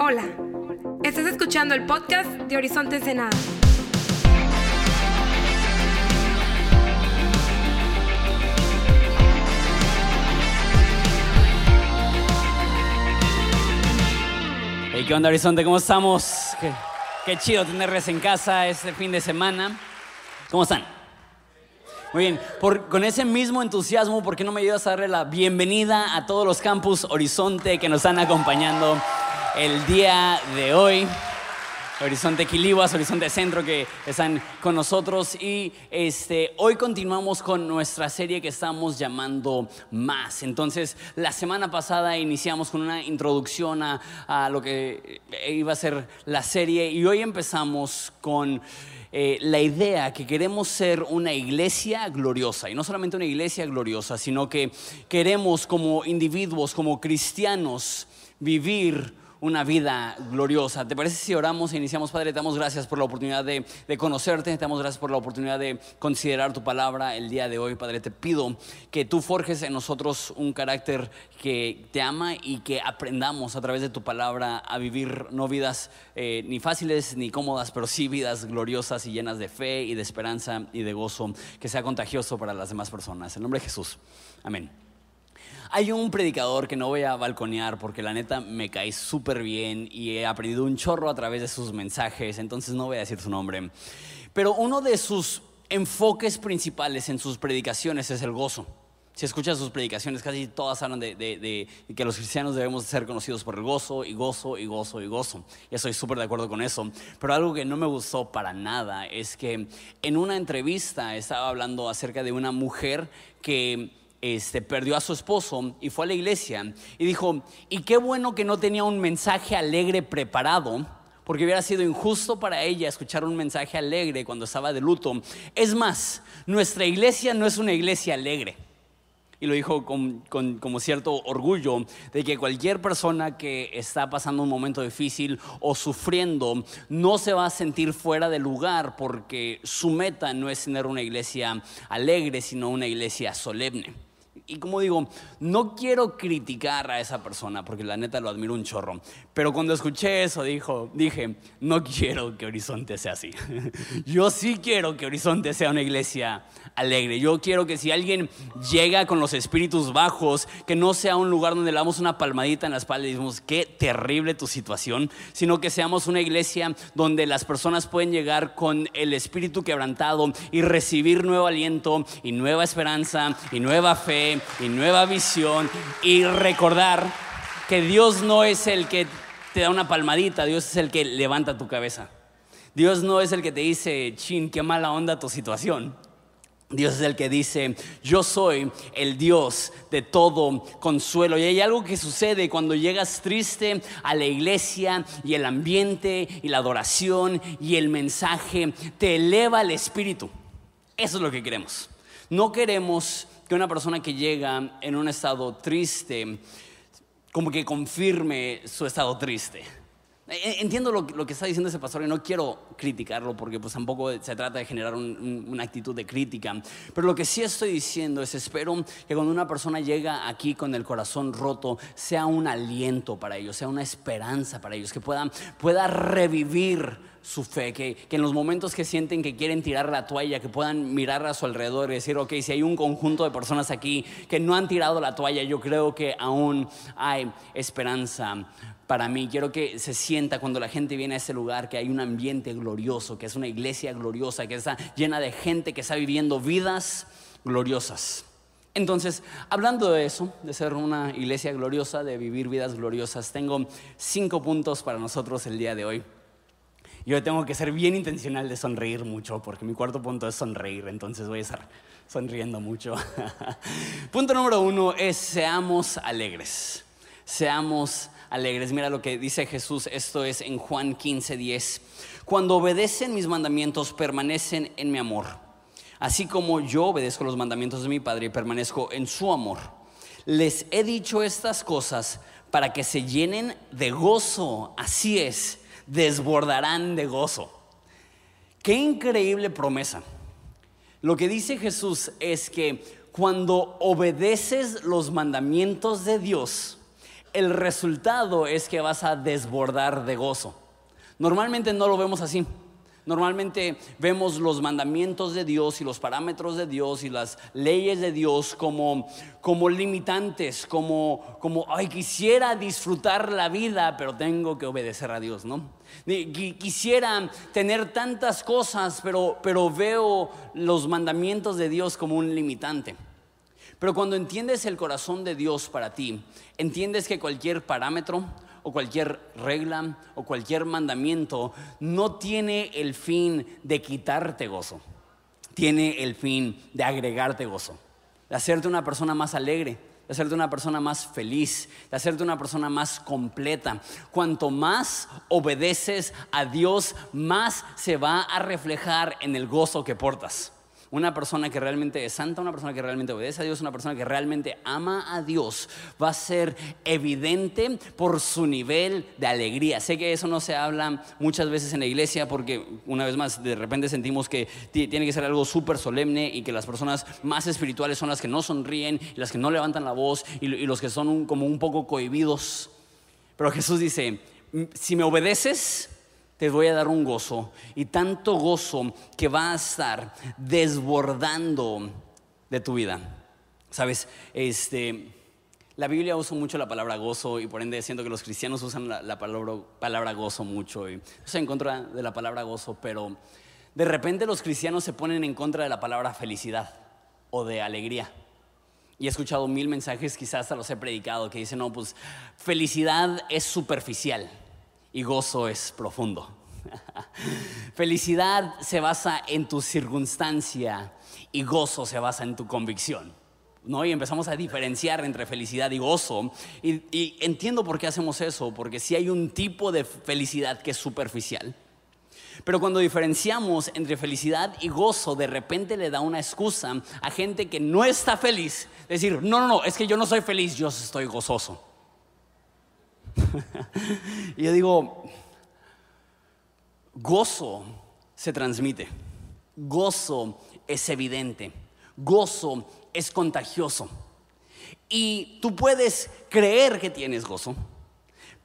Hola, estás escuchando el podcast de Horizonte Ensenada. Hey, ¿qué onda, Horizonte? ¿Cómo estamos? Qué, qué chido tenerles en casa este fin de semana. ¿Cómo están? Muy bien, Por- con ese mismo entusiasmo, ¿por qué no me ayudas a darle la bienvenida a todos los campus Horizonte que nos están acompañando el día de hoy? Horizonte Quiliguas, Horizonte Centro que están con nosotros y este, hoy continuamos con nuestra serie que estamos llamando Más. Entonces, la semana pasada iniciamos con una introducción a, a lo que iba a ser la serie y hoy empezamos con eh, la idea que queremos ser una iglesia gloriosa y no solamente una iglesia gloriosa, sino que queremos como individuos, como cristianos, vivir una vida gloriosa. ¿Te parece si oramos e iniciamos, Padre? Te damos gracias por la oportunidad de, de conocerte, te damos gracias por la oportunidad de considerar tu palabra el día de hoy, Padre. Te pido que tú forjes en nosotros un carácter que te ama y que aprendamos a través de tu palabra a vivir no vidas eh, ni fáciles ni cómodas, pero sí vidas gloriosas y llenas de fe y de esperanza y de gozo, que sea contagioso para las demás personas. En nombre de Jesús. Amén. Hay un predicador que no voy a balconear porque la neta me cae súper bien y he aprendido un chorro a través de sus mensajes, entonces no voy a decir su nombre. Pero uno de sus enfoques principales en sus predicaciones es el gozo. Si escuchas sus predicaciones, casi todas hablan de, que los cristianos debemos ser conocidos por el gozo y gozo y gozo y gozo. Y estoy súper de acuerdo con eso. Pero algo que no me gustó para nada es que en una entrevista estaba hablando acerca de una mujer que este, perdió a su esposo y fue a la iglesia y dijo, y qué bueno que no tenía un mensaje alegre preparado, porque hubiera sido injusto para ella escuchar un mensaje alegre cuando estaba de luto. Es más, nuestra iglesia no es una iglesia alegre. Y lo dijo con, cierto orgullo de que cualquier persona que está pasando un momento difícil o sufriendo no se va a sentir fuera de lugar porque su meta no es tener una iglesia alegre, sino una iglesia solemne. Y como digo, no quiero criticar a esa persona porque la neta lo admiro un chorro. Pero cuando escuché eso dijo, dije, no quiero que Horizonte sea así. Yo sí quiero que Horizonte sea una iglesia alegre. Yo quiero que si alguien llega con los espíritus bajos, que no sea un lugar donde le damos una palmadita en la espalda y decimos, qué terrible tu situación, sino que seamos una iglesia donde las personas pueden llegar con el espíritu quebrantado y recibir nuevo aliento y nueva esperanza y nueva fe y nueva visión y recordar que Dios no es el que te da una palmadita, Dios es el que levanta tu cabeza. Dios no es el que te dice, chin, qué mala onda tu situación. Dios es el que dice, yo soy el Dios de todo consuelo. Y hay algo que sucede cuando llegas triste a la iglesia y el ambiente y la adoración y el mensaje te eleva el espíritu. Eso es lo que queremos. No queremos que una persona que llega en un estado triste, como que confirme su estado triste. E- Entiendo lo, que está diciendo ese pastor y no quiero criticarlo porque pues tampoco se trata de generar un- un- una actitud de crítica. Pero lo que sí estoy diciendo es espero que cuando una persona llega aquí con el corazón roto sea un aliento para ellos, sea una esperanza para ellos, que puedan, pueda revivir su fe, que, que en los momentos que sienten que quieren tirar la toalla, que puedan mirar a su alrededor y decir, ok, si hay un conjunto de personas aquí que no han tirado la toalla, yo creo que aún hay esperanza para mí. Quiero que se sienta cuando la gente viene a ese lugar que hay un ambiente glorioso, que es una iglesia gloriosa, que está llena de gente que está viviendo vidas gloriosas. Entonces, hablando de eso, de ser una iglesia gloriosa, de vivir vidas gloriosas, tengo cinco puntos para nosotros el día de hoy. Yo tengo que ser bien intencional de sonreír mucho, porque mi cuarto punto es sonreír, entonces voy a estar sonriendo mucho. punto número uno es seamos alegres. Seamos alegres. Mira lo que dice Jesús, esto es en Juan 15, 10. Cuando obedecen mis mandamientos, permanecen en mi amor. Así como yo obedezco los mandamientos de mi Padre y permanezco en su amor. Les he dicho estas cosas para que se llenen de gozo. Así es, desbordarán de gozo. Qué increíble promesa. Lo que dice Jesús es que cuando obedeces los mandamientos de Dios, el resultado es que vas a desbordar de gozo. Normalmente no lo vemos así. Normalmente vemos los mandamientos de Dios y los parámetros de Dios y las leyes de Dios como, como limitantes, como, como, ay, quisiera disfrutar la vida, pero tengo que obedecer a Dios, ¿no? Quisiera tener tantas cosas, pero, pero veo los mandamientos de Dios como un limitante. Pero cuando entiendes el corazón de Dios para ti, entiendes que cualquier parámetro, o cualquier regla o cualquier mandamiento no tiene el fin de quitarte gozo, tiene el fin de agregarte gozo, de hacerte una persona más alegre, de hacerte una persona más feliz, de hacerte una persona más completa. Cuanto más obedeces a Dios, más se va a reflejar en el gozo que portas. Una persona que realmente es santa, una persona que realmente obedece a Dios, una persona que realmente ama a Dios, va a ser evidente por su nivel de alegría. Sé que eso no se habla muchas veces en la iglesia porque una vez más de repente sentimos que tiene que ser algo súper solemne y que las personas más espirituales son las que no sonríen, las que no levantan la voz y, los que son como un poco cohibidos. Pero Jesús dice, si me obedeces, te voy a dar un gozo y tanto gozo que va a estar desbordando de tu vida. Sabes, este, la Biblia usa mucho la palabra gozo y por ende siento que los cristianos usan la, palabra, palabra, gozo mucho. Y estoy en contra de la palabra gozo, pero de repente los cristianos se ponen en contra de la palabra felicidad o de alegría. Y he escuchado mil mensajes, quizás hasta los he predicado, que dicen, no, pues felicidad es superficial y gozo es profundo. Felicidad se basa en tu circunstancia y gozo se basa en tu convicción. ¿no? Y empezamos a diferenciar entre felicidad y gozo. Y, entiendo por qué hacemos eso, porque si hay un tipo de felicidad que es superficial. Pero cuando diferenciamos entre felicidad y gozo, de repente le da una excusa a gente que no está feliz. Decir, no, no, no, es que yo no soy feliz, yo estoy gozoso. y yo digo, gozo se transmite, gozo es evidente, gozo es contagioso. Y tú puedes creer que tienes gozo,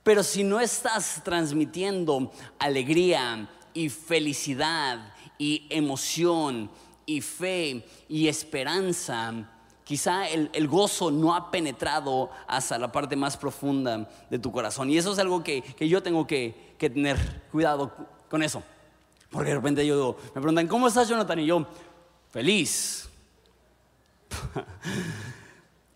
pero si no estás transmitiendo alegría y felicidad y emoción y fe y esperanza, Quizá el, gozo no ha penetrado hasta la parte más profunda de tu corazón. Y eso es algo que, yo tengo que, que, tener cuidado con eso. Porque de repente yo me preguntan, ¿cómo estás Jonathan? Y yo, feliz.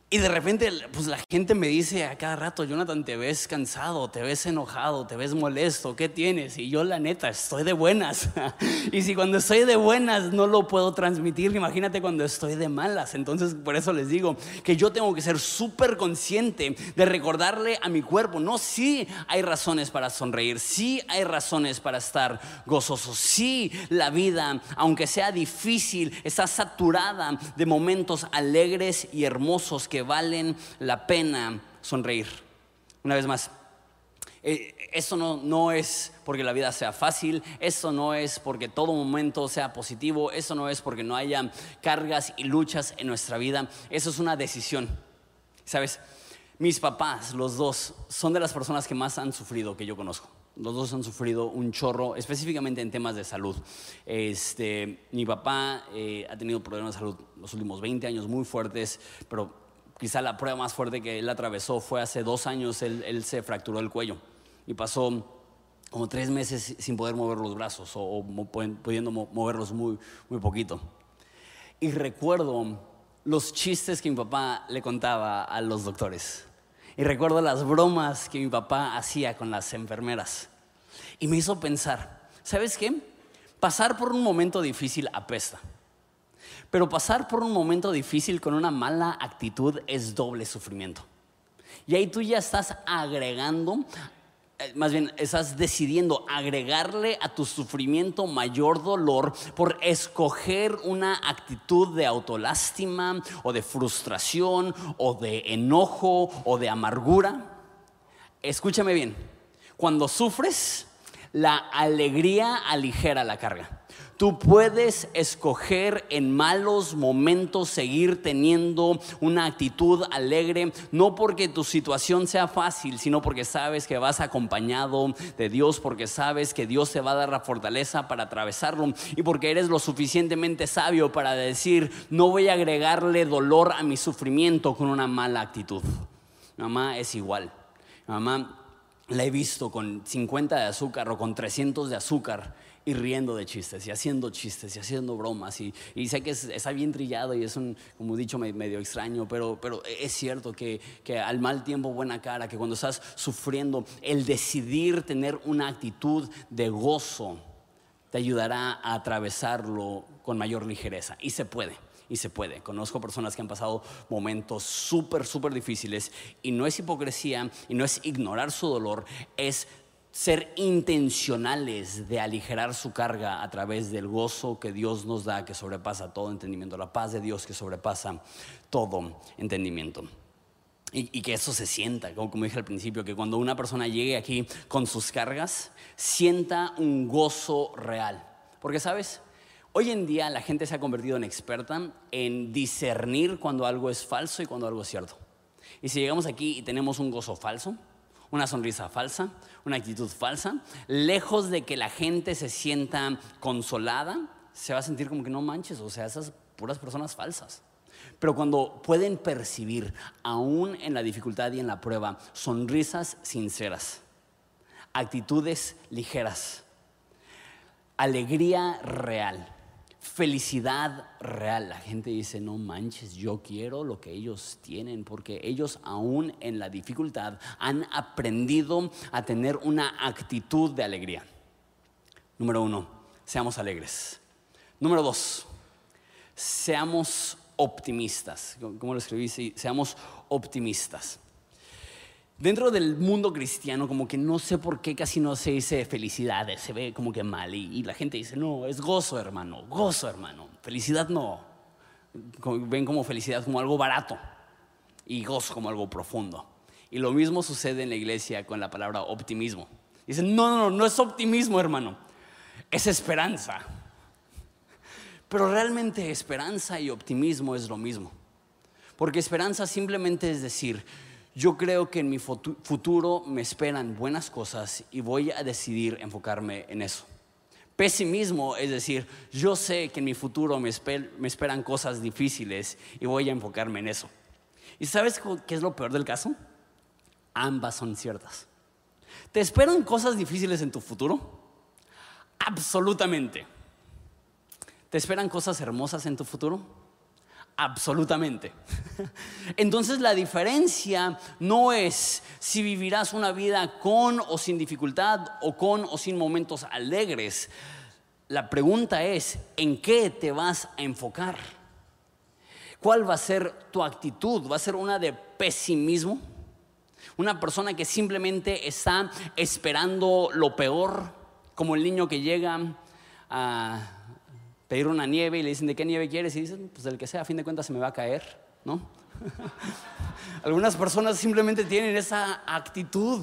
Y de repente, pues la gente me dice a cada rato, Jonathan, te ves cansado, te ves enojado, te ves molesto, ¿qué tienes? Y yo la neta, estoy de buenas. y si cuando estoy de buenas no lo puedo transmitir, imagínate cuando estoy de malas. Entonces, por eso les digo que yo tengo que ser súper consciente de recordarle a mi cuerpo, no, sí hay razones para sonreír, sí hay razones para estar gozoso, sí la vida, aunque sea difícil, está saturada de momentos alegres y hermosos que valen la pena sonreír. Una vez más, eh, eso no, no, es porque la vida sea fácil, eso no es porque todo momento sea positivo, eso no es porque no haya cargas y luchas en nuestra vida, eso es una decisión. ¿Sabes? Mis papás, los dos, son de las personas que más han sufrido que yo conozco. Los dos han sufrido un chorro, específicamente en temas de salud. Este, mi papá eh, ha tenido problemas de salud los últimos 20 años muy fuertes, pero quizá la prueba más fuerte que él atravesó fue hace dos años, él, se fracturó el cuello y pasó como tres meses sin poder mover los brazos o, pudiendo moverlos muy, muy poquito. Y recuerdo los chistes que mi papá le contaba a los doctores. Y recuerdo las bromas que mi papá hacía con las enfermeras. Y me hizo pensar, ¿sabes qué? Pasar por un momento difícil apesta. Pero pasar por un momento difícil con una mala actitud es doble sufrimiento. Y ahí tú ya estás agregando, eh, más bien estás decidiendo agregarle a tu sufrimiento mayor dolor por escoger una actitud de autolástima o de frustración o de enojo o de amargura. Escúchame bien, cuando sufres, La alegría aligera la carga. Tú puedes escoger en malos momentos seguir teniendo una actitud alegre, no porque tu situación sea fácil, sino porque sabes que vas acompañado de Dios, porque sabes que Dios te va a dar la fortaleza para atravesarlo y porque eres lo suficientemente sabio para decir, no voy a agregarle dolor a mi sufrimiento con una mala actitud. mamá es igual. mamá la he visto con 50 de azúcar o con 300 de azúcar y riendo de chistes y haciendo chistes y haciendo bromas. Y, sé que está bien trillado y es un, como dicho, medio extraño, pero, pero es cierto que, que al mal tiempo buena cara, que cuando estás sufriendo, el decidir tener una actitud de gozo te ayudará a atravesarlo con mayor ligereza. Y se puede y se puede. Conozco personas que han pasado momentos súper, súper difíciles y no es hipocresía y no es ignorar su dolor, es ser intencionales de aligerar su carga a través del gozo que Dios nos da, que sobrepasa todo entendimiento, la paz de Dios que sobrepasa todo entendimiento. Y, que eso se sienta, como, como dije al principio, que cuando una persona llegue aquí con sus cargas, sienta un gozo real. Porque, ¿sabes? Hoy en día la gente se ha convertido en experta en discernir cuando algo es falso y cuando algo es cierto. Y si llegamos aquí y tenemos un gozo falso, una sonrisa falsa, una actitud falsa, lejos de que la gente se sienta consolada, se va a sentir como que no manches, o sea, esas puras personas falsas. Pero cuando pueden percibir, aún en la dificultad y en la prueba, sonrisas sinceras, actitudes ligeras, alegría real, felicidad real. La gente dice, no manches, yo quiero lo que ellos tienen, porque ellos aún en la dificultad han aprendido a tener una actitud de alegría. Número uno, seamos alegres. Número dos, seamos optimistas. ¿Cómo lo escribí? seamos optimistas. Dentro del mundo cristiano, como que no sé por qué casi no se dice felicidades, se ve como que mal. Y, la gente dice, no, es gozo, hermano, gozo, hermano. Felicidad no. Ven como felicidad como algo barato y gozo como algo profundo. Y lo mismo sucede en la iglesia con la palabra optimismo. Dicen, no, no, no, no es optimismo, hermano, es esperanza. Pero realmente esperanza y optimismo es lo mismo. Porque esperanza simplemente es decir, yo creo que en mi futuro me esperan buenas cosas y voy a decidir enfocarme en eso. Pesimismo es decir, yo sé que en mi futuro me, esperan cosas difíciles y voy a enfocarme en eso. ¿Y sabes qué es lo peor del caso? Ambas son ciertas. ¿Te esperan cosas difíciles en tu futuro? Absolutamente. ¿Te esperan cosas hermosas en tu futuro? Absolutamente. Entonces la diferencia no es si vivirás una vida con o sin dificultad o con o sin momentos alegres. La pregunta es, ¿en qué te vas a enfocar? ¿Cuál va a ser tu actitud? ¿Va a ser una de pesimismo? Una persona que simplemente está esperando lo peor, como el niño que llega a pedir una nieve y le dicen, ¿de qué nieve quieres? Y dicen, pues del que sea, a fin de cuentas se me va a caer, ¿no? Algunas personas simplemente tienen esa actitud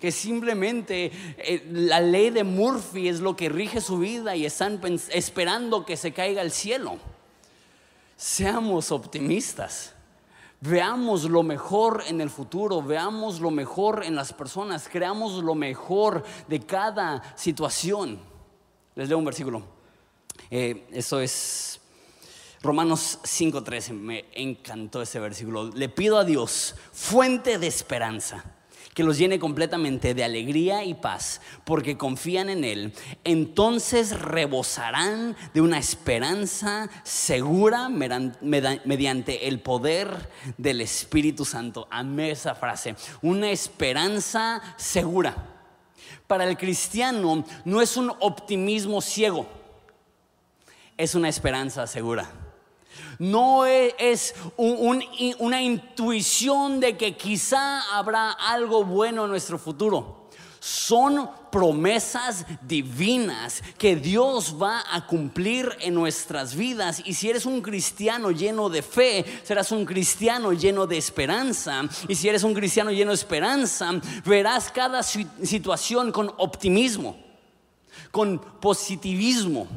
que simplemente eh, la ley de Murphy es lo que rige su vida y están esperando que se caiga el cielo. Seamos optimistas. Veamos lo mejor en el futuro, veamos lo mejor en las personas, creamos lo mejor de cada situación. Les leo un versículo. Eh, eso es Romanos 5:13, me encantó ese versículo. Le pido a Dios, fuente de esperanza, que los llene completamente de alegría y paz, porque confían en Él. Entonces rebosarán de una esperanza segura mediante el poder del Espíritu Santo. Amé esa frase, una esperanza segura. Para el cristiano no es un optimismo ciego es una esperanza segura. No e, es una intuición de que quizá habrá algo bueno en nuestro futuro. Son promesas divinas que Dios va a cumplir en nuestras vidas. Y si eres un cristiano lleno de fe, serás un cristiano lleno de esperanza. Y si eres un cristiano lleno de esperanza, verás cada situación con optimismo. con positivismo,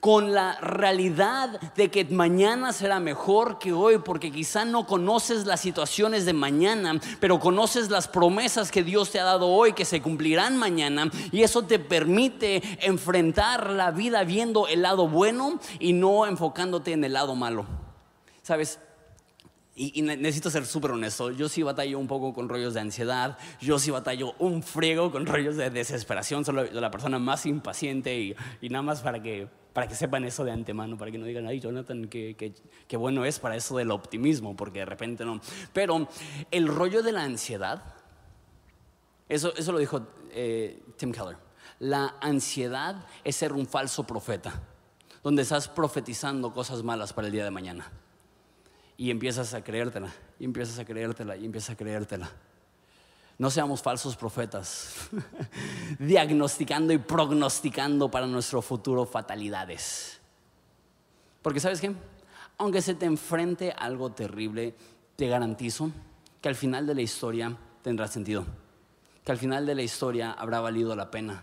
con la realidad de que mañana será mejor que hoy, porque quizá no conoces las situaciones de mañana, pero conoces las promesas que Dios te ha dado hoy que se cumplirán mañana, y eso te permite enfrentar la vida viendo el lado bueno y no enfocándote en el lado malo. ¿Sabes? Y, necesito ser súper honesto, yo sí batallo un poco con rollos de ansiedad, yo sí batallo un friego con rollos de desesperación, soy la persona más impaciente y, y nada más para que, para que sepan eso de antemano, para que no digan, ay Jonathan, qué, qué, bueno es para eso del optimismo, porque de repente no. Pero el rollo de la ansiedad, eso, eso lo dijo eh, Tim Keller, la ansiedad es ser un falso profeta, donde estás profetizando cosas malas para el día de mañana y empiezas a creértela, y empiezas a creértela, y empiezas a creértela. No seamos falsos profetas, diagnosticando y prognosticando para nuestro futuro fatalidades. Porque sabes qué, aunque se te enfrente algo terrible, te garantizo que al final de la historia tendrá sentido, que al final de la historia habrá valido la pena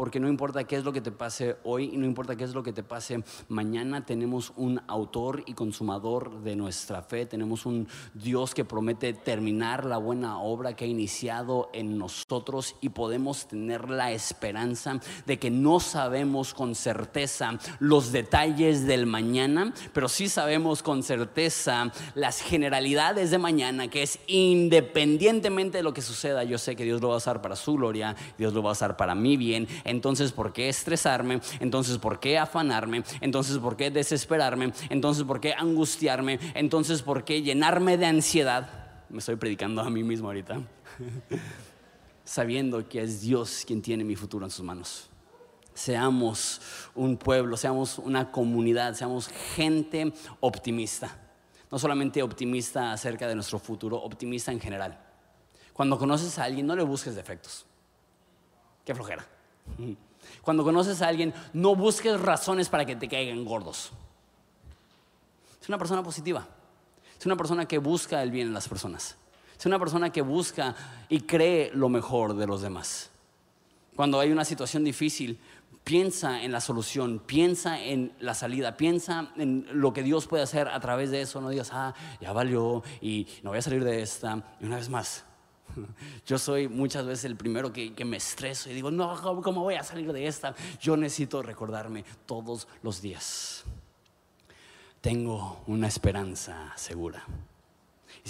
porque no importa qué es lo que te pase hoy y no importa qué es lo que te pase mañana, tenemos un autor y consumador de nuestra fe, tenemos un Dios que promete terminar la buena obra que ha iniciado en nosotros y podemos tener la esperanza de que no sabemos con certeza los detalles del mañana, pero sí sabemos con certeza las generalidades de mañana, que es independientemente de lo que suceda, yo sé que Dios lo va a usar para su gloria, Dios lo va a usar para mi bien entonces ¿por qué estresarme? Entonces ¿por qué afanarme? Entonces ¿por qué desesperarme? Entonces ¿por qué angustiarme? Entonces ¿por qué llenarme de ansiedad? Me estoy predicando a mí mismo ahorita. Sabiendo que es Dios quien tiene mi futuro en sus manos. Seamos un pueblo, seamos una comunidad, seamos gente optimista. No solamente optimista acerca de nuestro futuro, optimista en general. Cuando conoces a alguien, no le busques defectos. Qué flojera. Cuando conoces a alguien, no busques razones para que te caigan gordos. Es una persona positiva. Es una persona que busca el bien en las personas. Es una persona que busca y cree lo mejor de los demás. Cuando hay una situación difícil, piensa en la solución, piensa en la salida, piensa en lo que Dios puede hacer a través de eso. No digas, ah, ya valió y no voy a salir de esta. Y una vez más, Yo soy muchas veces el primero que, me estreso y digo, no, ¿cómo voy a salir de esta? Yo necesito recordarme todos los días. Tengo una esperanza segura.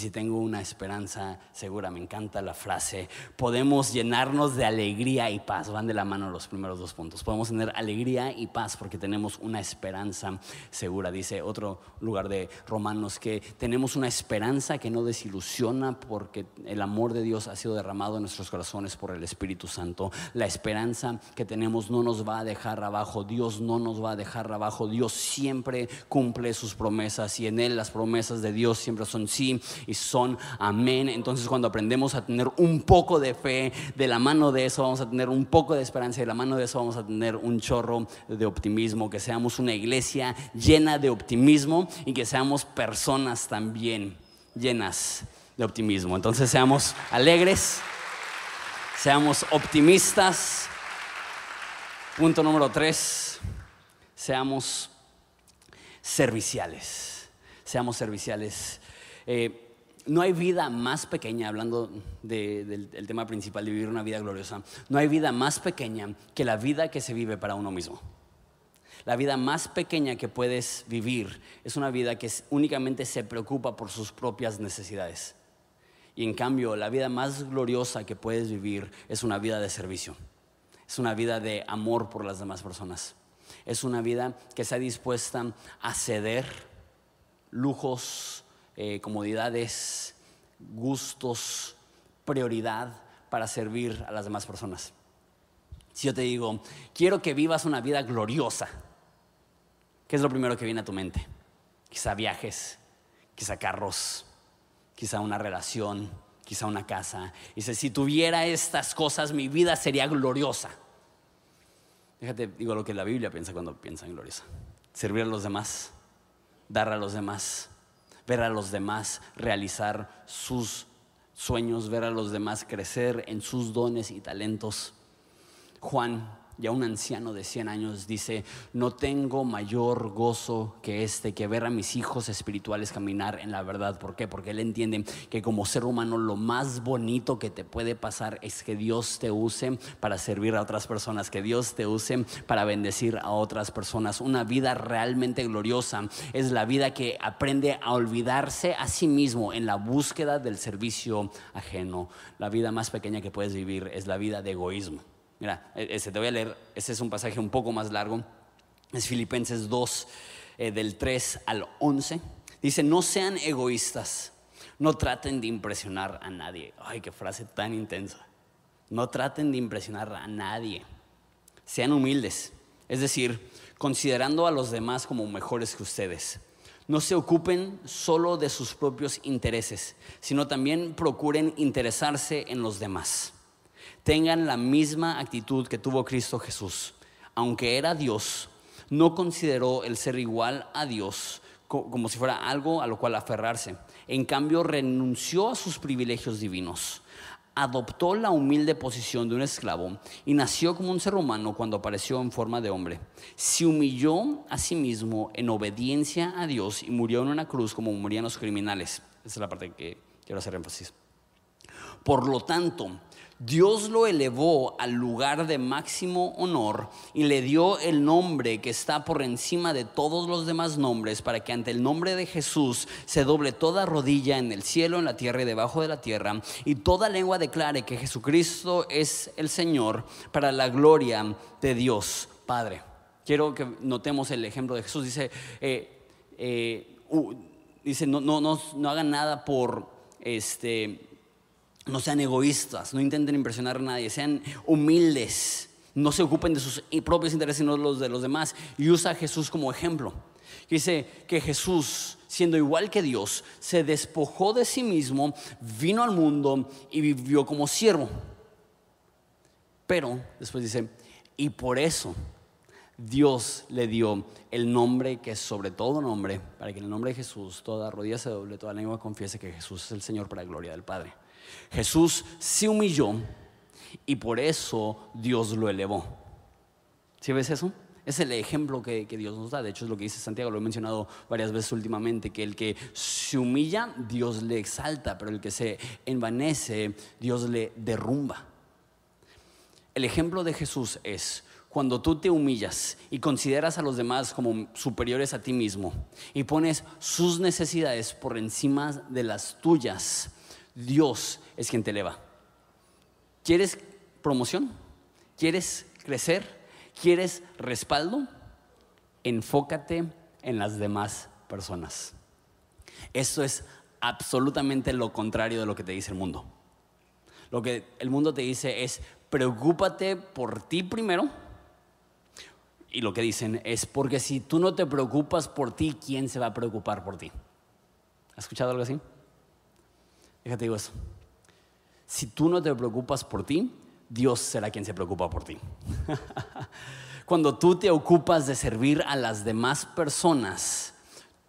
Si tengo una esperanza segura, me encanta la frase, podemos llenarnos de alegría y paz. Van de la mano los primeros dos puntos. Podemos tener alegría y paz porque tenemos una esperanza segura. Dice otro lugar de Romanos que tenemos una esperanza que no desilusiona porque el amor de Dios ha sido derramado en nuestros corazones por el Espíritu Santo. La esperanza que tenemos no nos va a dejar abajo. Dios no nos va a dejar abajo. Dios siempre cumple sus promesas y en Él las promesas de Dios siempre son sí y son amén. Entonces cuando aprendemos a tener un poco de fe, de la mano de eso vamos a tener un poco de esperanza de la mano de eso vamos a tener un chorro de optimismo, que seamos una iglesia llena de optimismo y que seamos personas también llenas de optimismo. Entonces seamos alegres, seamos optimistas. Punto número tres, seamos serviciales. Seamos serviciales. Eh, no hay vida más pequeña, hablando del, tema principal de vivir una vida gloriosa, no hay vida más pequeña que la vida que se vive para uno mismo. La vida más pequeña que puedes vivir es una vida que únicamente se preocupa por sus propias necesidades. Y en cambio, la vida más gloriosa que puedes vivir es una vida de servicio. Es una vida de amor por las demás personas. Es una vida que está dispuesta a ceder lujos, eh, comodidades, gustos, prioridad para servir a las demás personas. Si yo te digo, quiero que vivas una vida gloriosa, ¿qué es lo primero que viene a tu mente? Quizá viajes, quizá carros, quizá una relación, quizá una casa. Dice, si tuviera estas cosas, mi vida sería gloriosa. Déjate, digo lo que la Biblia piensa cuando piensa en gloriosa. Servir a los demás, dar a los demás, ver a los demás realizar sus sueños, ver a los demás crecer en sus dones y talentos. Juan ya un anciano de 100 años, dice, no tengo mayor gozo que este, que ver a mis hijos espirituales caminar en la verdad. ¿Por qué? Porque él entiende que como ser humano lo más bonito que te puede pasar es que Dios te use para servir a otras personas, que Dios te use para bendecir a otras personas. Una vida realmente gloriosa es la vida que aprende a olvidarse a sí mismo en la búsqueda del servicio ajeno. La vida más pequeña que puedes vivir es la vida de egoísmo. Mira, e-, ese te voy a leer, ese es un pasaje un poco más largo. Es Filipenses 2, eh, del 3 al 11. Dice, no sean egoístas, no traten de impresionar a nadie. Ay, qué frase tan intensa. No traten de impresionar a nadie. Sean humildes, es decir, considerando a los demás como mejores que ustedes. No se ocupen solo de sus propios intereses, sino también procuren interesarse en los demás tengan la misma actitud que tuvo Cristo Jesús. Aunque era Dios, no consideró el ser igual a Dios como si fuera algo a lo cual aferrarse. En cambio, renunció a sus privilegios divinos. Adoptó la humilde posición de un esclavo y nació como un ser humano cuando apareció en forma de hombre. Se humilló a sí mismo en obediencia a Dios y murió en una cruz como morían los criminales. Esa es la parte que quiero hacer énfasis. Por lo tanto, Dios lo elevó al lugar de máximo honor y le dio el nombre que está por encima de todos los demás nombres para que ante el nombre de Jesús se doble toda rodilla en el cielo, en la tierra y debajo de la tierra y toda lengua declare que Jesucristo es el Señor para la gloria de Dios Padre. Quiero que notemos el ejemplo de Jesús. Dice, eh, eh, dice no, no, no, no hagan nada por este no sean egoístas, no intenten impresionar a nadie, sean humildes, no se ocupen de sus propios intereses sino los de los demás. Y usa a Jesús como ejemplo. Dice que Jesús, siendo igual que Dios, se despojó de sí mismo, vino al mundo y vivió como siervo. Pero después dice, y por eso Dios le dio el nombre que es sobre todo nombre, para que en el nombre de Jesús toda rodilla se doble, toda lengua confiese que Jesús es el Señor para la gloria del Padre. Jesús se humilló y por eso Dios lo elevó. ¿Sí ves eso? Es el ejemplo que, Dios nos da. De hecho, es lo que dice Santiago, lo he mencionado varias veces últimamente, que el que se humilla, Dios le exalta, pero el que se envanece, Dios le derrumba. El ejemplo de Jesús es cuando tú te humillas y consideras a los demás como superiores a ti mismo y pones sus necesidades por encima de las tuyas, Dios es quien te eleva. ¿Quieres promoción? ¿Quieres crecer? ¿Quieres respaldo? Enfócate en las demás personas. Esto es absolutamente lo contrario de lo que te dice el mundo. Lo que el mundo te dice es, preocúpate por ti primero. Y lo que dicen es, porque si tú no te preocupas por ti, ¿quién se va a preocupar por ti? ¿Has escuchado algo así? Déjate digo eso. Si tú no te preocupas por ti, Dios será quien se preocupa por ti. Cuando tú te ocupas de servir a las demás personas,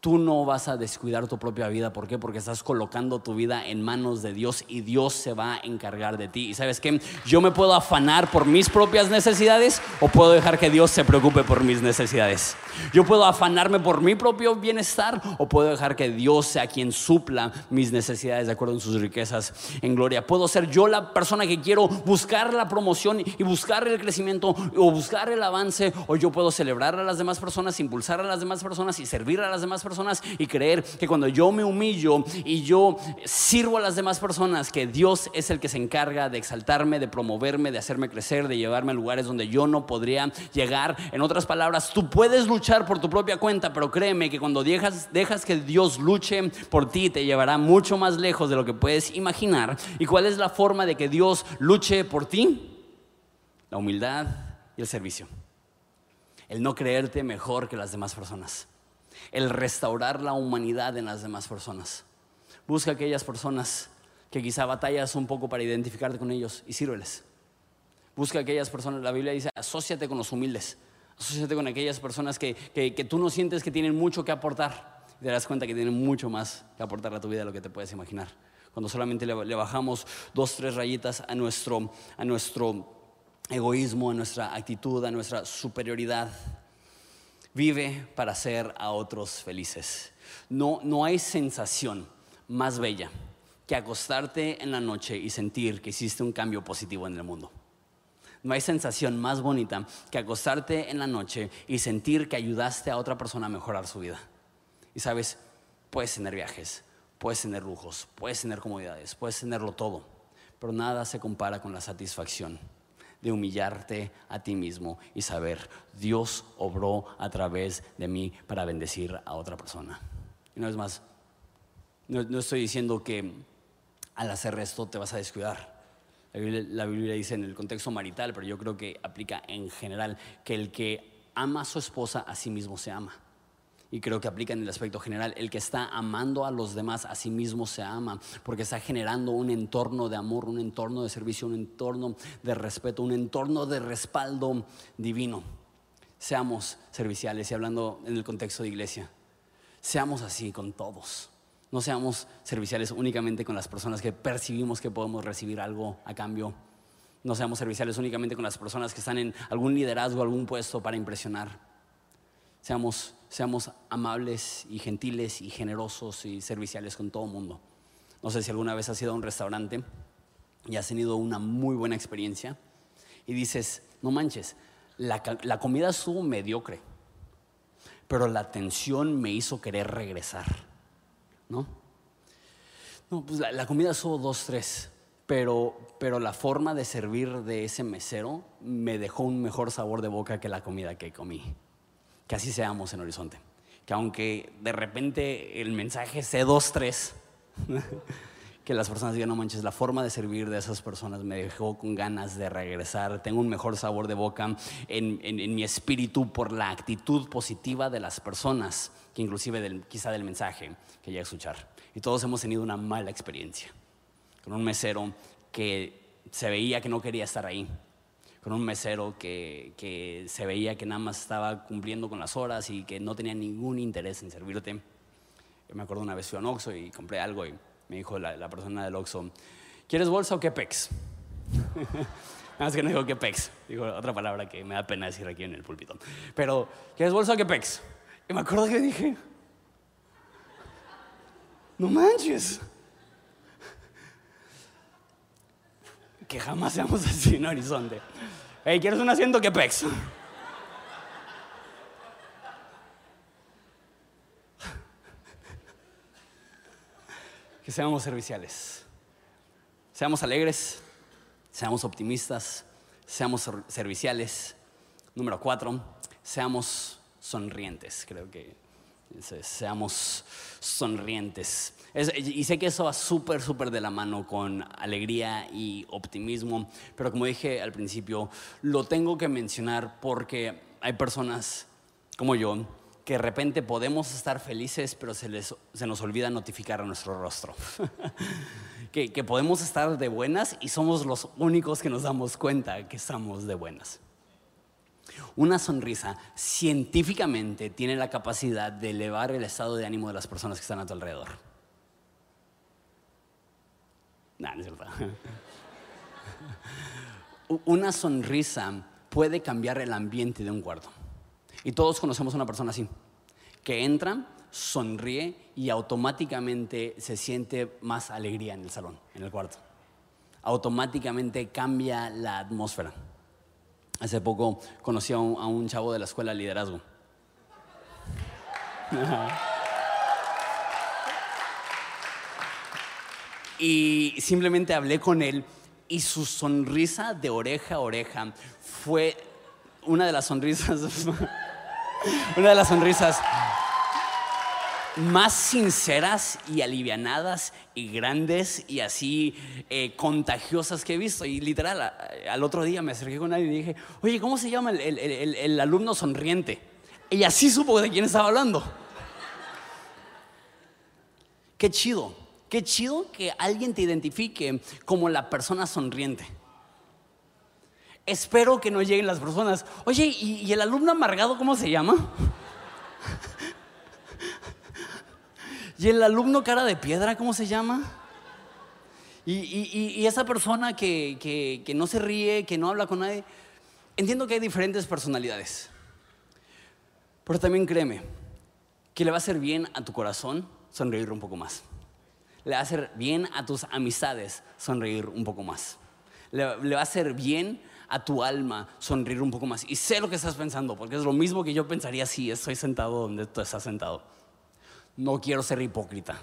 tú no vas a descuidar tu propia vida. ¿Por qué? Porque estás colocando tu vida en manos de Dios y Dios se va a encargar de ti. Y sabes qué? Yo me puedo afanar por mis propias necesidades o puedo dejar que Dios se preocupe por mis necesidades. Yo puedo afanarme por mi propio bienestar o puedo dejar que Dios sea quien supla mis necesidades de acuerdo con sus riquezas en gloria. Puedo ser yo la persona que quiero buscar la promoción y buscar el crecimiento o buscar el avance o yo puedo celebrar a las demás personas, impulsar a las demás personas y servir a las demás personas y creer que cuando yo me humillo y yo sirvo a las demás personas, que Dios es el que se encarga de exaltarme, de promoverme, de hacerme crecer, de llevarme a lugares donde yo no podría llegar. En otras palabras, tú puedes luchar por tu propia cuenta, pero créeme que cuando dejas, dejas que Dios luche por ti, te llevará mucho más lejos de lo que puedes imaginar. ¿Y cuál es la forma de que Dios luche por ti? La humildad y el servicio. El no creerte mejor que las demás personas el restaurar la humanidad en las demás personas. Busca aquellas personas que quizá batallas un poco para identificarte con ellos y sírveles. Busca aquellas personas, la Biblia dice, asóciate con los humildes, asóciate con aquellas personas que, que, tú no sientes que tienen mucho que aportar. Y te das cuenta que tienen mucho más que aportar a tu vida de lo que te puedes imaginar. Cuando solamente le, bajamos dos, tres rayitas a nuestro, a nuestro egoísmo, a nuestra actitud, a nuestra superioridad. Vive para hacer a otros felices. No, no hay sensación más bella que acostarte en la noche y sentir que hiciste un cambio positivo en el mundo. No hay sensación más bonita que acostarte en la noche y sentir que ayudaste a otra persona a mejorar su vida. Y sabes, puedes tener viajes, puedes tener lujos, puedes tener comodidades, puedes tenerlo todo, pero nada se compara con la satisfacción de humillarte a ti mismo y saber, Dios obró a través de mí para bendecir a otra persona. Y no es más, no, estoy diciendo que al hacer esto te vas a descuidar. La Biblia, dice en el contexto marital, pero yo creo que aplica en general que el que ama a su esposa a sí mismo se ama y creo que aplica en el aspecto general, el que está amando a los demás a sí mismo se ama, porque está generando un entorno de amor, un entorno de servicio, un entorno de respeto, un entorno de respaldo divino. Seamos serviciales y hablando en el contexto de iglesia, seamos así con todos. No seamos serviciales únicamente con las personas que percibimos que podemos recibir algo a cambio. No seamos serviciales únicamente con las personas que están en algún liderazgo, algún puesto para impresionar Seamos, seamos amables y gentiles y generosos y serviciales con todo el mundo. No sé si alguna vez has ido a un restaurante y has tenido una muy buena experiencia y dices, no manches, la, comida estuvo mediocre, pero la atención me hizo querer regresar, ¿no? No, pues la, la comida estuvo dos, tres, pero, pero la forma de servir de ese mesero me dejó un mejor sabor de boca que la comida que comí que así seamos en Horizonte. Que aunque de repente el mensaje sea dos, tres, que las personas digan, no manches, la forma de servir de esas personas me dejó con ganas de regresar, tengo un mejor sabor de boca en, en, mi espíritu por la actitud positiva de las personas, que inclusive quizá del mensaje que ya a escuchar. Y todos hemos tenido una mala experiencia con un mesero que se veía que no quería estar ahí, con un mesero que, que, se veía que nada más estaba cumpliendo con las horas y que no tenía ningún interés en servirte. Yo me acuerdo una vez fui a un Oxxo y compré algo y me dijo la, persona del Oxxo, ¿quieres bolsa o qué pex? nada más que no dijo qué pex, dijo otra palabra que me da pena decir aquí en el púlpito. Pero, ¿quieres bolsa o qué pex? Y me acuerdo que dije, no manches. Que jamás seamos así en Horizonte. Hey, ¿quieres un asiento que pex? Que seamos serviciales, seamos alegres, seamos optimistas, seamos serviciales. Número cuatro, seamos sonrientes. Creo que seamos sonrientes. y sé que eso va súper, súper de la mano con alegría y optimismo, pero como dije al principio, lo tengo que mencionar porque hay personas como yo que de repente podemos estar felices, pero se, les, se nos olvida notificar a nuestro rostro. que, que podemos estar de buenas y somos los únicos que nos damos cuenta que estamos de buenas. Una sonrisa científicamente tiene la capacidad de elevar el estado de ánimo de las personas que están a tu alrededor. Una sonrisa puede cambiar el ambiente de un cuarto. Y todos conocemos a una persona así, que entra, sonríe y automáticamente se siente más alegría en el salón, en el cuarto. Automáticamente cambia la atmósfera. Hace poco conocí a un, chavo de la escuela de liderazgo. y simplemente hablé con él y su sonrisa de oreja a oreja fue una de las sonrisas, una de las sonrisas más sinceras y alivianadas y grandes y así eh, contagiosas que he visto. Y literal, al otro día me acerqué con alguien y dije, oye, ¿cómo se llama el, alumno sonriente? Y así supo de quién estaba hablando. Qué chido, qué chido que alguien te identifique como la persona sonriente. Espero que no lleguen las personas, oye, y el alumno amargado cómo se llama? ¿Y el alumno cara de piedra, cómo se llama? Y, esa persona que no se ríe, que no habla con nadie, entiendo que hay diferentes personalidades. Pero también créeme que le va a hacer bien a tu corazón sonreír un poco más. Le va a hacer bien a tus amistades sonreír un poco más. Le, le va a hacer bien a tu alma sonreír un poco más. Y sé lo que estás pensando, porque es lo mismo que yo pensaría si estoy sentado donde tú estás sentado. No quiero ser hipócrita.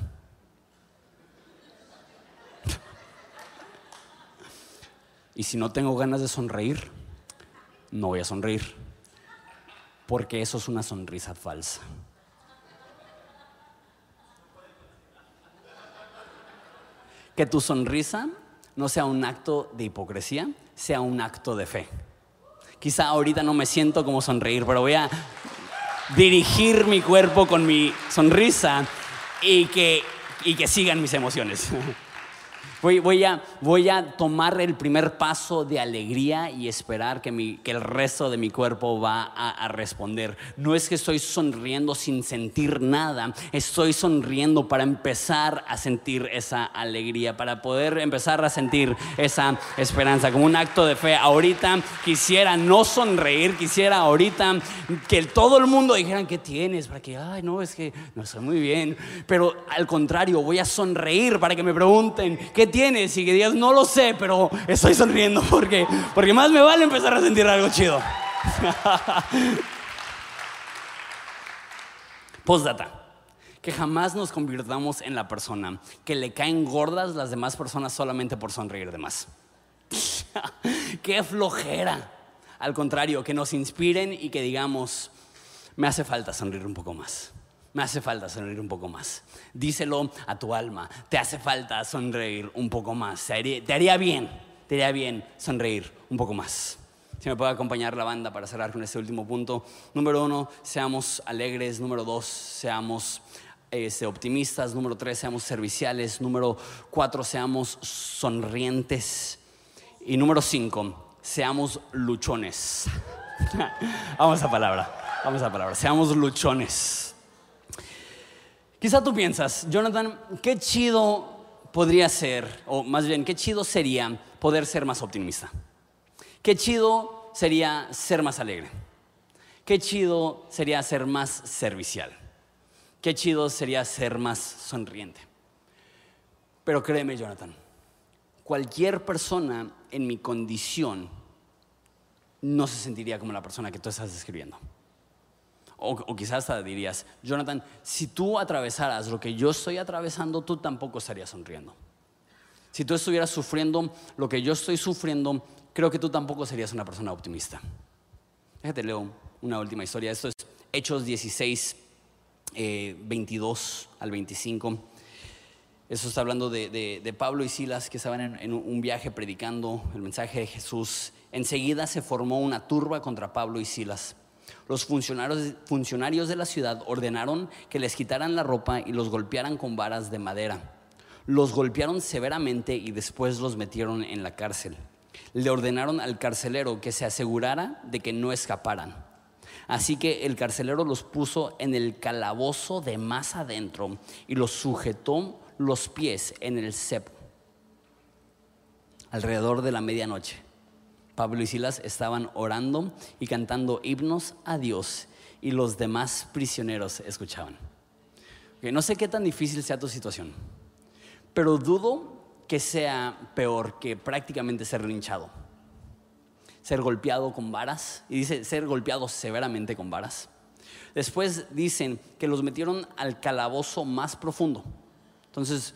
Y si no tengo ganas de sonreír, no voy a sonreír. Porque eso es una sonrisa falsa. Que tu sonrisa no sea un acto de hipocresía, sea un acto de fe. Quizá ahorita no me siento como sonreír, pero voy a dirigir mi cuerpo con mi sonrisa y que, y que sigan mis emociones. Voy, voy, a, voy a tomar el primer paso de alegría y esperar que, mi- que el resto de mi cuerpo va a, a responder. No es que estoy sonriendo sin sentir nada, estoy sonriendo para empezar a sentir esa alegría, para poder empezar a sentir esa esperanza, como un acto de fe. Ahorita quisiera no sonreír, quisiera ahorita que todo el mundo dijeran, ¿qué tienes? Para que, ay, no, es que no estoy muy bien. Pero al contrario, voy a sonreír para que me pregunten, ¿qué tienes? Y que digas, no lo sé, pero estoy sonriendo porque, porque más me vale empezar a sentir algo chido. Postdata. Que jamás nos convirtamos en la persona que le caen gordas las demás personas solamente por sonreír de más. ¡Qué flojera! Al contrario, que nos inspiren y que digamos, me hace falta sonreír un poco más. Me hace falta sonreír un poco más. Díselo a tu alma. Te hace falta sonreír un poco más. Te haría, bien, te haría bien sonreír un poco más. Si me puede acompañar la banda para cerrar con este último punto. Número uno, seamos alegres. Número dos, seamos este, optimistas. Número tres, seamos serviciales. Número cuatro, seamos sonrientes. Y número cinco, seamos luchones. Vamos a palabra, vamos a palabra. Seamos luchones. Quizá tú piensas, Jonathan, qué chido podría ser, o más bien, qué chido sería poder ser más optimista. Qué chido sería ser más alegre. Qué chido sería ser más servicial. Qué chido sería ser más sonriente. Pero créeme, Jonathan, cualquier persona en mi condición no se sentiría como la persona que tú estás describiendo. O, o quizás hasta dirías, Jonathan, si tú atravesaras lo que yo estoy atravesando, tú tampoco estarías sonriendo. Si tú estuvieras sufriendo lo que yo estoy sufriendo, creo que tú tampoco serías una persona optimista. Déjate leo una última historia. Esto es Hechos 16, eh, 22 al 25. Eso está hablando de, de- de Pablo y Silas que estaban en, en un viaje predicando el mensaje de Jesús. Enseguida se formó una turba contra Pablo y Silas. Los funcionarios, funcionarios de la ciudad ordenaron que les quitaran la ropa y los golpearan con varas de madera. Los golpearon severamente y después los metieron en la cárcel. Le ordenaron al carcelero que se asegurara de que no escaparan. Así que el carcelero los puso en el calabozo de más adentro y los sujetó los pies en el cepo. Alrededor de la medianoche, Pablo y Silas estaban orando y cantando himnos a Dios y los demás prisioneros escuchaban. Ok, no sé qué tan difícil sea tu situación, pero dudo que sea peor que prácticamente ser linchado ser golpeado con varas, y dice ser golpeado severamente con varas. Después dicen que los metieron al calabozo más profundo. Entonces,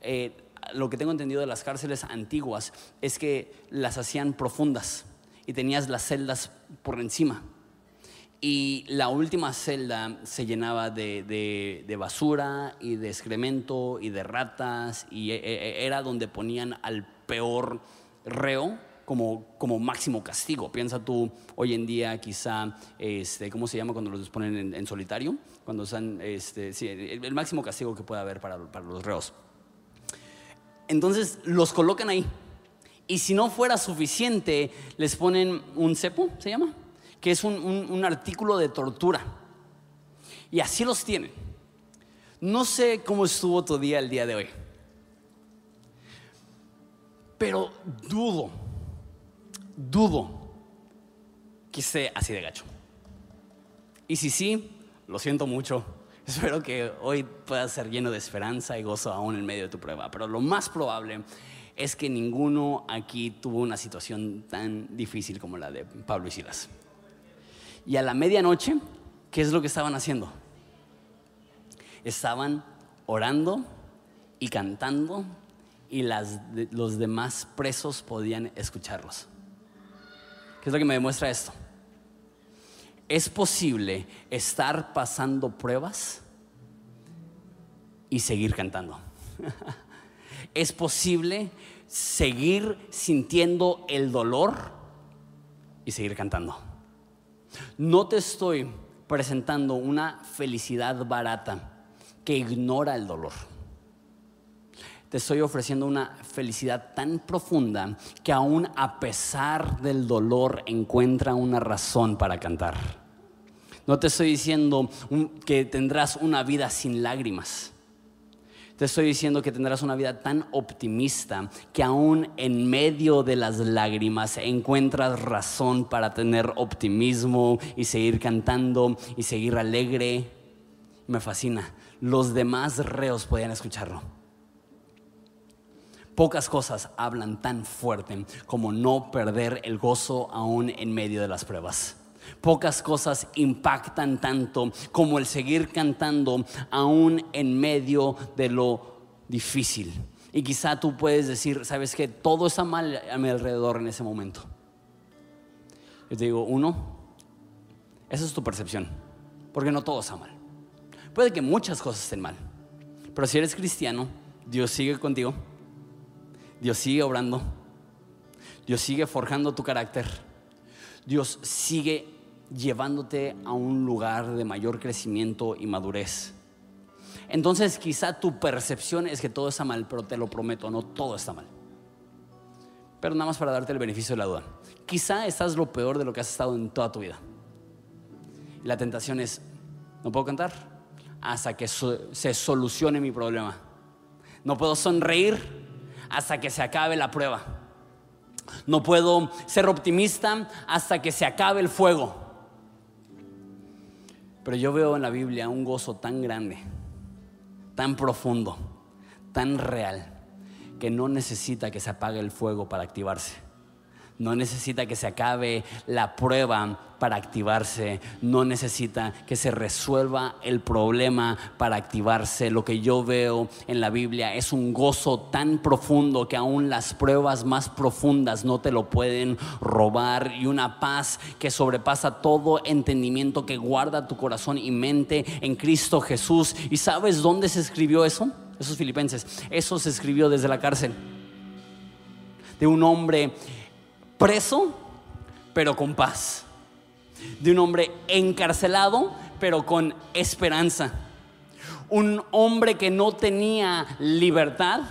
eh, lo que tengo entendido de las cárceles antiguas es que las hacían profundas y tenías las celdas por encima. Y la última celda se llenaba de, de- basura y de excremento y de ratas y e- e- era donde ponían al peor reo como, como máximo castigo. Piensa tú hoy en día quizá, este, ¿cómo se llama cuando los ponen en, solitario? Cuando están, el máximo castigo que puede haber para, para los reos. Entonces los colocan ahí. Y si no fuera suficiente, les ponen un cepo, ¿se llama? Que es un, un- un artículo de tortura. Y así los tienen. No sé cómo estuvo tu día el día de hoy. Pero dudo, dudo que esté así de gacho. Y si sí, lo siento mucho. Espero que hoy pueda ser lleno de esperanza y gozo aún en medio de tu prueba. Pero lo más probable es que ninguno aquí tuvo una situación tan difícil como la de Pablo y Silas. Y a la medianoche, ¿qué es lo que estaban haciendo? Estaban orando y cantando y los demás presos podían escucharlos. ¿Qué es lo que me demuestra esto? Es posible estar pasando pruebas y seguir cantando. es posible seguir sintiendo el dolor y seguir cantando. No te estoy presentando una felicidad barata que ignora el dolor te estoy ofreciendo una felicidad tan profunda que aún a pesar del dolor encuentra una razón para cantar. No te estoy diciendo que tendrás una vida sin lágrimas. Te estoy diciendo que tendrás una vida tan optimista que aún en medio de las lágrimas encuentras razón para tener optimismo y seguir cantando y seguir alegre. Me fascina. Los demás reos podían escucharlo. Pocas cosas hablan tan fuerte como no perder el gozo aún en medio de las pruebas. Pocas cosas impactan tanto como el seguir cantando aún en medio de lo difícil. Y quizá tú puedes decir, sabes que todo está mal a mi alrededor en ese momento. Yo te digo, uno, esa es tu percepción, porque no todo está mal. Puede que muchas cosas estén mal, pero si eres cristiano, Dios sigue contigo Dios sigue obrando. Dios sigue forjando tu carácter. Dios sigue llevándote a un lugar de mayor crecimiento y madurez. Entonces quizá tu percepción es que todo está mal, pero te lo prometo, no todo está mal. Pero nada más para darte el beneficio de la duda. Quizá estás lo peor de lo que has estado en toda tu vida. La tentación es, no puedo cantar hasta que se solucione mi problema. No puedo sonreír hasta que se acabe la prueba. No puedo ser optimista hasta que se acabe el fuego. Pero yo veo en la Biblia un gozo tan grande, tan profundo, tan real, que no necesita que se apague el fuego para activarse. No necesita que se acabe la prueba para activarse. No necesita que se resuelva el problema para activarse. Lo que yo veo en la Biblia es un gozo tan profundo que aún las pruebas más profundas no te lo pueden robar. Y una paz que sobrepasa todo entendimiento que guarda tu corazón y mente en Cristo Jesús. ¿Y sabes dónde se escribió eso? Esos filipenses. Eso se escribió desde la cárcel. De un hombre preso, pero con paz. De un hombre encarcelado, pero con esperanza. Un hombre que no tenía libertad,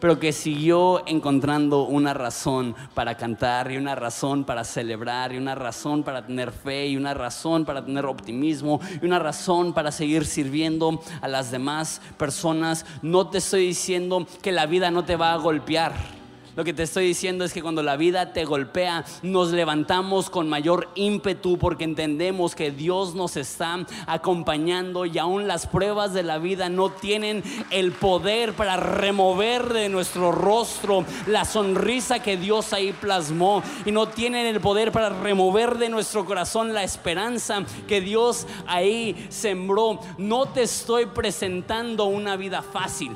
pero que siguió encontrando una razón para cantar y una razón para celebrar y una razón para tener fe y una razón para tener optimismo y una razón para seguir sirviendo a las demás personas. No te estoy diciendo que la vida no te va a golpear lo que te estoy diciendo es que cuando la vida te golpea, nos levantamos con mayor ímpetu porque entendemos que Dios nos está acompañando y aún las pruebas de la vida no tienen el poder para remover de nuestro rostro la sonrisa que Dios ahí plasmó y no tienen el poder para remover de nuestro corazón la esperanza que Dios ahí sembró. No te estoy presentando una vida fácil,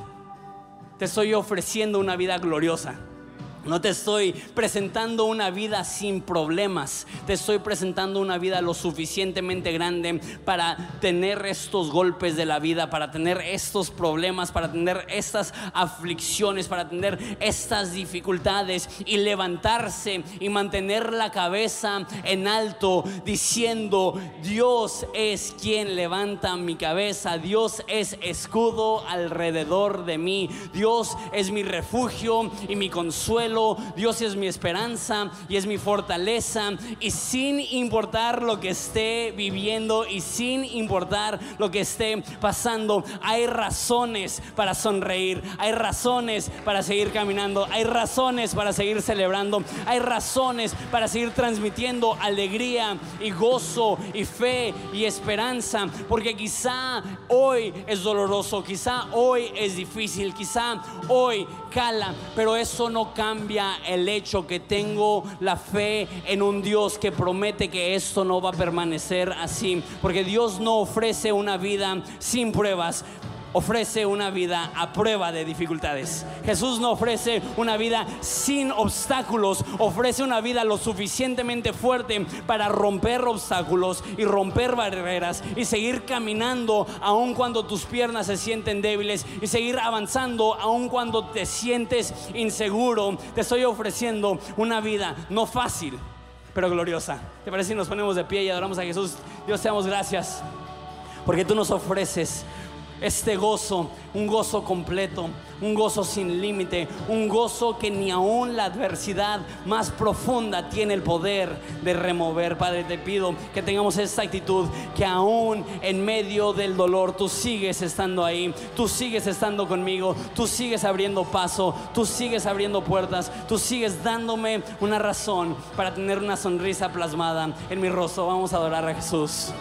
te estoy ofreciendo una vida gloriosa. No te estoy presentando una vida sin problemas, te estoy presentando una vida lo suficientemente grande para tener estos golpes de la vida, para tener estos problemas, para tener estas aflicciones, para tener estas dificultades y levantarse y mantener la cabeza en alto diciendo, Dios es quien levanta mi cabeza, Dios es escudo alrededor de mí, Dios es mi refugio y mi consuelo Dios es mi esperanza y es mi fortaleza. Y sin importar lo que esté viviendo y sin importar lo que esté pasando, hay razones para sonreír, hay razones para seguir caminando, hay razones para seguir celebrando, hay razones para seguir transmitiendo alegría y gozo y fe y esperanza, porque quizá hoy es doloroso, quizá hoy es difícil, quizá hoy cala, pero eso no cambia el hecho que tengo la fe en un Dios que promete que esto no va a permanecer así, porque Dios no ofrece una vida sin pruebas, ofrece una vida a prueba de dificultades. Jesús no ofrece una vida sin obstáculos, ofrece una vida lo suficientemente fuerte para romper obstáculos y romper barreras y seguir caminando aun cuando tus piernas se sienten débiles y seguir avanzando aun cuando te sientes inseguro. Te estoy ofreciendo una vida no fácil, pero gloriosa. ¿Te parece si nos ponemos de pie y adoramos a Jesús? Dios te damos gracias porque tú nos ofreces este gozo, un gozo completo, un gozo sin límite, un gozo que ni aún la adversidad más profunda tiene el poder de remover. Padre, te pido que tengamos esta actitud, que aún en medio del dolor tú sigues estando ahí, tú sigues estando conmigo, tú sigues abriendo paso, tú sigues abriendo puertas, tú sigues dándome una razón para tener una sonrisa plasmada en mi rostro. Vamos a adorar a Jesús.